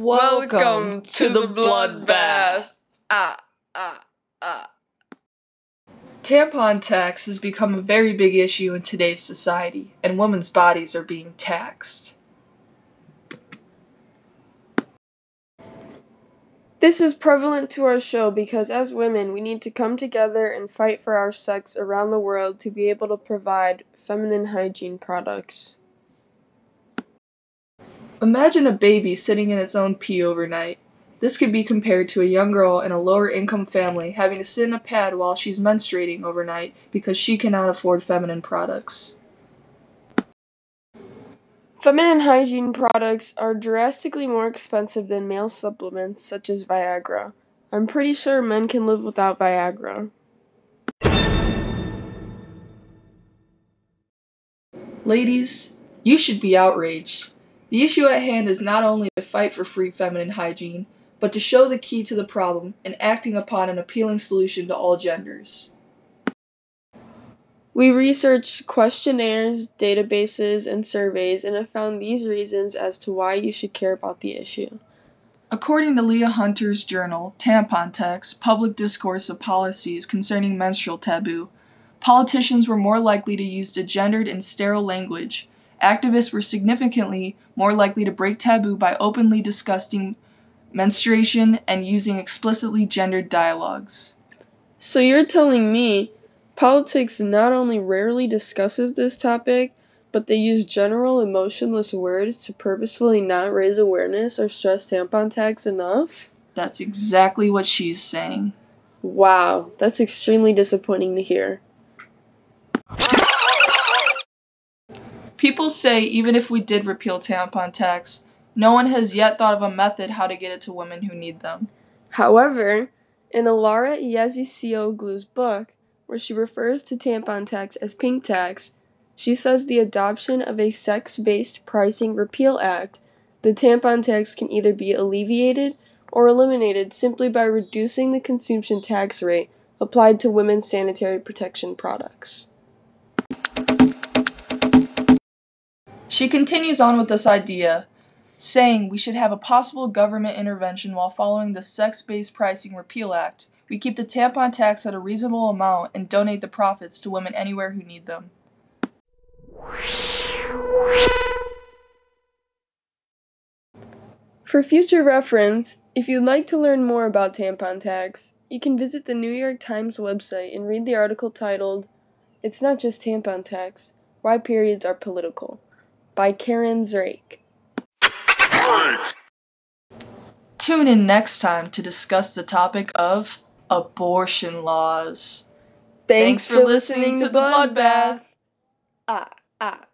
Welcome to the bloodbath. Ah, ah, ah. Tampon tax has become a very big issue in today's society, and women's bodies are being taxed. This is prevalent to our show because as women, we need to come together and fight for our sex around the world to be able to provide feminine hygiene products. Imagine a baby sitting in its own pee overnight. This could be compared to a young girl in a lower income family having to sit in a pad while she's menstruating overnight because she cannot afford feminine products. Feminine hygiene products are drastically more expensive than male supplements such as Viagra. I'm pretty sure men can live without Viagra. Ladies, you should be outraged. The issue at hand is not only to fight for free feminine hygiene, but to show the key to the problem and acting upon an appealing solution to all genders. We researched questionnaires, databases, and surveys and have found these reasons as to why you should care about the issue. According to Leah Hunter's journal, Tampon Tax Public Discourse of Policies Concerning Menstrual Taboo, politicians were more likely to use degendered and sterile language. Activists were significantly more likely to break taboo by openly discussing menstruation and using explicitly gendered dialogues. So you're telling me politics not only rarely discusses this topic, but they use general emotionless words to purposefully not raise awareness or stress tampon tax enough? That's exactly what she's saying. Wow, that's extremely disappointing to hear. People say even if we did repeal tampon tax, no one has yet thought of a method how to get it to women who need them. However, in Alara Yazicioglu's book, where she refers to tampon tax as pink tax, she says the adoption of a sex based pricing repeal act, the tampon tax can either be alleviated or eliminated simply by reducing the consumption tax rate applied to women's sanitary protection products. She continues on with this idea, saying we should have a possible government intervention while following the Sex Based Pricing Repeal Act. We keep the tampon tax at a reasonable amount and donate the profits to women anywhere who need them. For future reference, if you'd like to learn more about tampon tax, you can visit the New York Times website and read the article titled, It's Not Just Tampon Tax Why Periods Are Political by Karen Zraick. Tune in next time to discuss the topic of abortion laws. Thanks, for listening to the Bloodbath. Ah, ah.